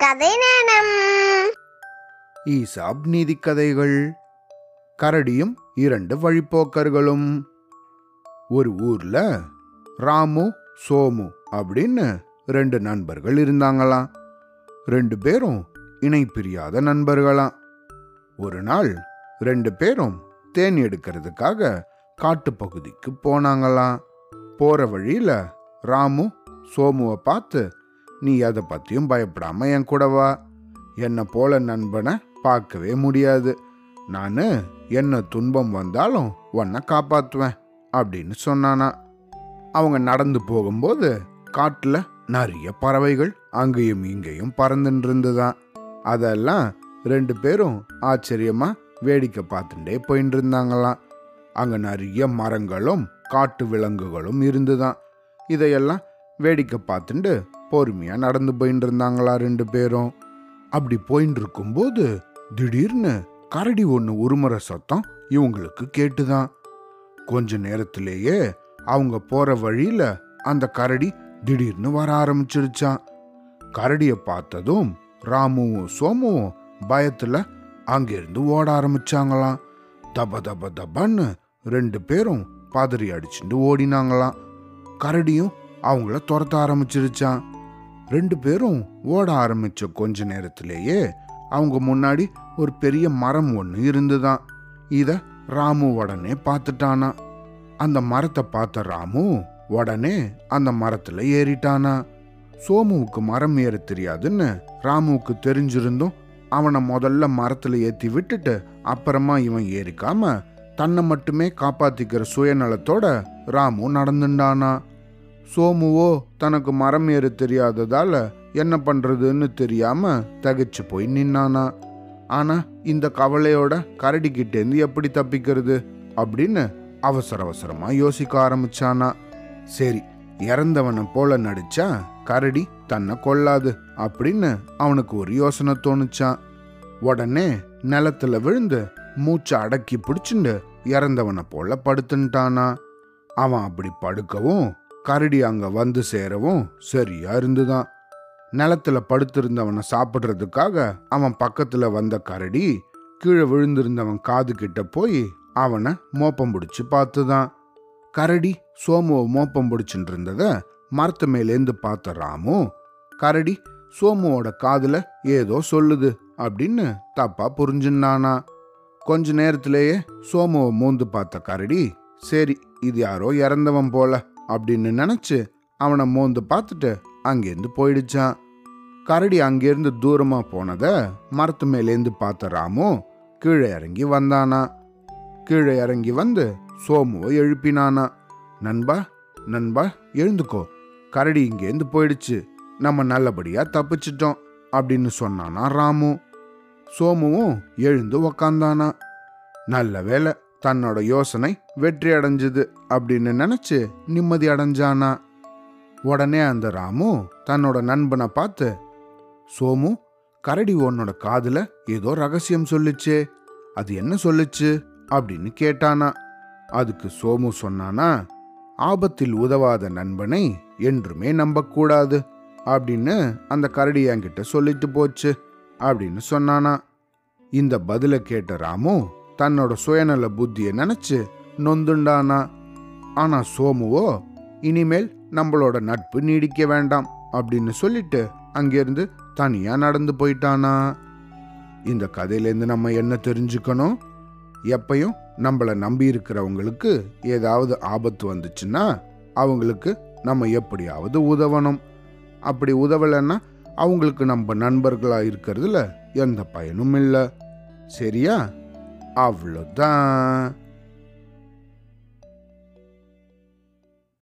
கதை நேரம். ஈசாப் நீதிக்கதைகள் கரடியும் இரண்டு வழிப்போக்கர்களும். ஒரு ஊர்ல ராமு சோமு அப்படின்னு ரெண்டு நண்பர்கள் இருந்தாங்களாம். ரெண்டு பேரும் இணை பிரியாத நண்பர்களாம். ஒரு நாள் ரெண்டு பேரும் தேன் எடுக்கிறதுக்காக காட்டுப்பகுதிக்கு போனாங்களாம். போற வழியில ராமு சோமுவை பார்த்து நீ அதை பற்றியும் பயப்படாமல் என் கூட வா. என்னை போல நண்பனை பார்க்கவே முடியாது. நான் என்ன துன்பம் வந்தாலும் உன்னை காப்பாற்றுவேன் அப்படின்னு சொன்னானா. அவங்க நடந்து போகும்போது காட்டில் நிறைய பறவைகள் அங்கேயும் இங்கேயும் பறந்துட்டு இருந்துதான் அதெல்லாம் ரெண்டு பேரும் ஆச்சரியமாக வேடிக்கை பார்த்துட்டே போயின்னு இருந்தாங்களாம். அங்கே நிறைய மரங்களும் காட்டு விலங்குகளும் இருந்துதான். இதையெல்லாம் வேடிக்கை பார்த்துட்டு பொறுமையா நடந்து போயிட்டு இருந்தாங்களா ரெண்டு பேரும். அப்படி போயிட்டு இருக்கும்போது திடீர்னு கரடி ஒன்று உருமுற சத்தம் இவங்களுக்கு கேட்டுதான். கொஞ்ச நேரத்திலேயே அவங்க போற வழியில அந்த கரடி திடீர்னு வர ஆரம்பிச்சிருச்சான். கரடியை பார்த்ததும் ராமுவும் சோமுவும் பயத்துல அங்கிருந்து ஓட ஆரம்பிச்சாங்களாம். தப தப தபன்னு ரெண்டு பேரும் பதறி அடிச்சுட்டு ஓடினாங்களாம். கரடியும் அவங்கள துரத்த ஆரம்பிச்சிருச்சான். ரெண்டு பேரும் ஓட ஆரம்பிச்ச கொஞ்ச நேரத்திலேயே அவங்க முன்னாடி ஒரு பெரிய மரம் ஒன்று இருந்துதான். இத ராமு உடனே பார்த்துட்டானா. அந்த மரத்தை பார்த்த ராமு உடனே அந்த மரத்துல ஏறிட்டானா. சோமுவுக்கு மரம் ஏற தெரியாதுன்னு ராமுவுக்கு தெரிஞ்சிருந்தும் அவனை முதல்ல மரத்துல ஏத்தி விட்டுட்டு அப்புறமா இவன் ஏறிக்காம தன்னை மட்டுமே காப்பாத்திக்கிற சுயநலத்தோட ராமு நடந்துட்டானா சோமுவோ தனக்கு மரம் ஏற தெரியாததால என்ன பண்றதுன்னு தெரியாம தகச்சு போய் நின்னானா. ஆனா இந்த கவலையோட கரடிக்கிட்டேருந்து எப்படி தப்பிக்கிறது அப்படின்னு அவசர அவசரமா யோசிக்க ஆரம்பிச்சானா. சரி இறந்தவனை போல நடிச்சா கரடி தன்னை கொல்லாது அப்படின்னு அவனுக்கு ஒரு யோசனை தோணுச்சான் உடனே நிலத்துல விழுந்து மூச்சை அடக்கி பிடிச்சிண்டு இறந்தவனை போல படுத்துட்டானா அவன் அப்படி படுக்கவும் கரடி அங்க வந்து சேரவும் சரியா இருந்துதான் நிலத்துல படுத்திருந்தவனை சாப்பிடுறதுக்காக அவன் பக்கத்துல வந்த கரடி கீழே விழுந்திருந்தவன் காது கிட்ட போய் அவனை மோப்பம் பிடிச்சு பார்த்துதான் கரடி சோமுவை மோப்பம் பிடிச்சிட்டு இருந்தத மரத்து மேலேந்து பார்த்த ராமு கரடி சோமுவோட காதுல ஏதோ சொல்லுது அப்படின்னு தப்பா புரிஞ்சுனானா கொஞ்ச நேரத்திலேயே சோமுவை மூந்து பார்த்த கரடி சரி இது யாரோ இறந்தவன் போல. அப்படின்னு நினச்சி அவனை மோந்து பார்த்துட்டு அங்கேருந்து போயிடுச்சான். கரடி அங்கேருந்து தூரமாக போனதை மரத்து மேலேருந்து பார்த்த ராமு கீழே இறங்கி வந்தானா. கீழே இறங்கி வந்து சோமுவை எழுப்பினானா. நண்பா நண்பா எழுந்துக்கோ. கரடி இங்கேருந்து போயிடுச்சு. நம்ம நல்லபடியாக தப்பிச்சிட்டோம் அப்படின்னு சொன்னானா ராமு. சோமுவும் எழுந்து உக்காந்தானா. நல்ல வேலை தன்னோட யோசனை வெற்றி அடைஞ்சது அப்படின்னு நினைச்சு நிம்மதி அடைஞ்சானா? உடனே அந்த ராமு தன்னோட நண்பனை பார்த்து சோமு கரடி உன்னோட காதுல ஏதோ ரகசியம் சொல்லுச்சே அது என்ன சொல்லுச்சு? அப்படின்னு கேட்டானா. அதுக்கு சோமு சொன்னானா ஆபத்தில் உதவாத நண்பனை என்றுமே நம்பக்கூடாது அப்படின்னு அந்த கரடி என்கிட்ட சொல்லிட்டு போச்சு அப்படின்னு சொன்னானா. இந்த பதில கேட்ட ராமு தன்னோட சுயநல புத்தியை நினைச்சு நொந்துண்டானா? ஆனா சோமுவோ இனிமேல் நம்மளோட நட்பு நீடிக்க வேண்டாம் அப்படின்னு சொல்லிட்டு அங்கிருந்து தனியா நடந்து போயிட்டானா? இந்த கதையிலேருந்து நம்ம என்ன தெரிஞ்சுக்கணும்? எப்பையும் நம்மளை நம்பி இருக்கிறவங்களுக்கு ஏதாவது ஆபத்து வந்துச்சுன்னா அவங்களுக்கு நம்ம எப்படியாவது உதவணும். அப்படி உதவலைன்னா அவங்களுக்கு நம்ம நண்பர்களாக இருக்கிறதுல எந்த பயனும் இல்லை. சரியா? அவ்வளோதான்